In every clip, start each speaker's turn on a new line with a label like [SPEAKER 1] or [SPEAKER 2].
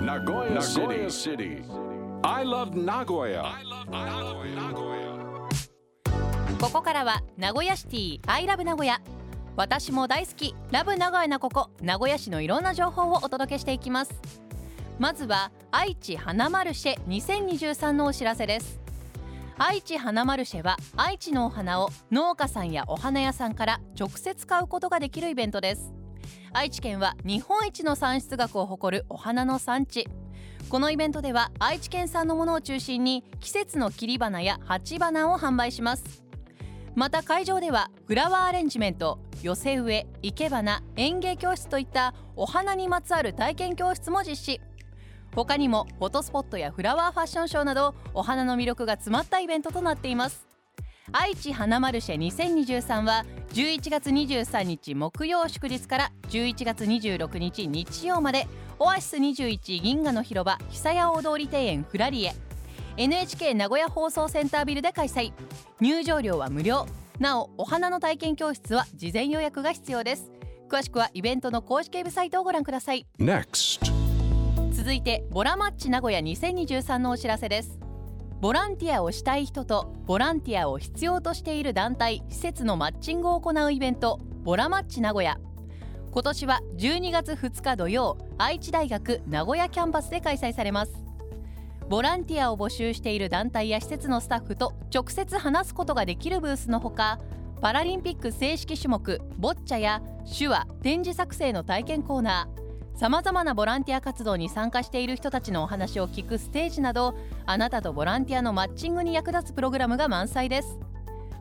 [SPEAKER 1] Nagoya, Nagoya City. I love Nagoya.
[SPEAKER 2] ここからは名古屋シティ I love 名古屋私も大好き。ラブ名古屋なここ名古屋市のいろんな情報をお届けしていきます。まずは愛知花マルシェ2023のお知らせです。愛知花マルシェは愛知のお花を農家さんやお花屋さんから直接買うことができるイベントです愛知県は日本一の産出額を誇るお花の産地。このイベントでは愛知県産のものを中心に季節の切り花や鉢花を販売します。また会場ではフラワーアレンジメント寄せ植え生け花園芸教室といったお花にまつわる体験教室も実施。他にもフォトスポットやフラワーファッションショーなどお花の魅力が詰まったイベントとなっています。愛知花マルシェ2023は11月23日木曜祝日から11月26日日曜までオアシス21銀河の広場久屋大通り庭園フラリエ NHK 名古屋放送センタービルで開催。入場料は無料。なおお花の体験教室は事前予約が必要です。詳しくはイベントの公式ウェブサイトをご覧ください。
[SPEAKER 1] Next.
[SPEAKER 2] 続いてボラマッチ名古屋2023のお知らせですボランティアをしたい人とボランティアを必要としている団体施設のマッチングを行うイベントボラマッチ名古屋。今年は12月2日土曜愛知大学名古屋キャンパスで開催されます。ボランティアを募集している団体や施設のスタッフと直接話すことができるブースのほかパラリンピック正式種目ボッチャや手話展示作成の体験コーナーさまざまなボランティア活動に参加している人たちのお話を聞くステージなどあなたとボランティアのマッチングに役立つプログラムが満載です。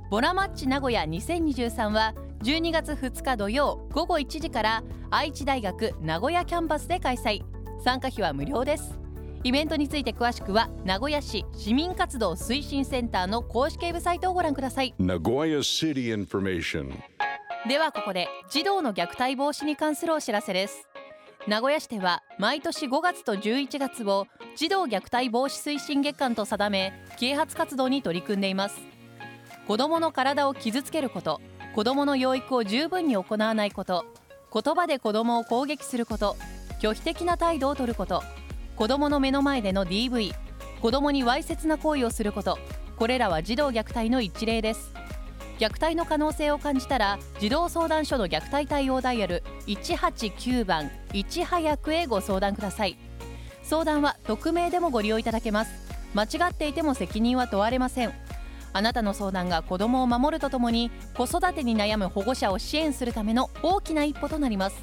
[SPEAKER 2] ボラマッチ名古屋2023は12月2日土曜午後1時から愛知大学名古屋キャンパスで開催。参加費は無料です。イベントについて詳しくは名古屋市市民活動推進センターの公式ウェブサイトをご覧ください。
[SPEAKER 1] Nagoya City information.
[SPEAKER 2] ではここで児童の虐待防止に関するお知らせです名古屋市では毎年5月と11月を児童虐待防止推進月間と定め啓発活動に取り組んでいます。子どもの体を傷つけること子どもの養育を十分に行わないこと言葉で子どもを攻撃すること拒否的な態度を取ること子どもの目の前での DV 子どもにわいせつな行為をすることこれらは児童虐待の一例です。虐待の可能性を感じたら児童相談所の虐待対応ダイヤル189番いち早くへご相談ください。相談は匿名でもご利用いただけます。間違っていても責任は問われません。あなたの相談が子どもを守るとともに子育てに悩む保護者を支援するための大きな一歩となります。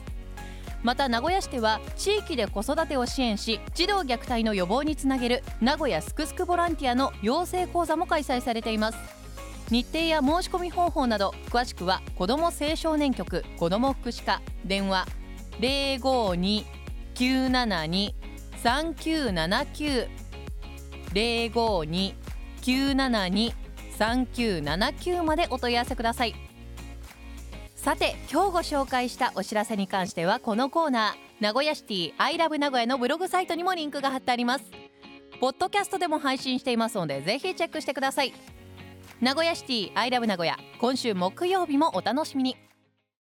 [SPEAKER 2] また名古屋市では地域で子育てを支援し児童虐待の予防につなげる名古屋すくすくボランティアの養成講座も開催されています。日程や申し込み方法など詳しくは子ども青少年局子ども福祉課電話052-972-3979 052-972-3979までお問い合わせください。さて今日ご紹介したお知らせに関してはこのコーナー名古屋シティアイラブ名古屋のブログサイトにもリンクが貼ってあります。ポッドキャストでも配信していますのでぜひチェックしてください。名古屋シティアイラブ名古屋今週木曜日もお楽しみに。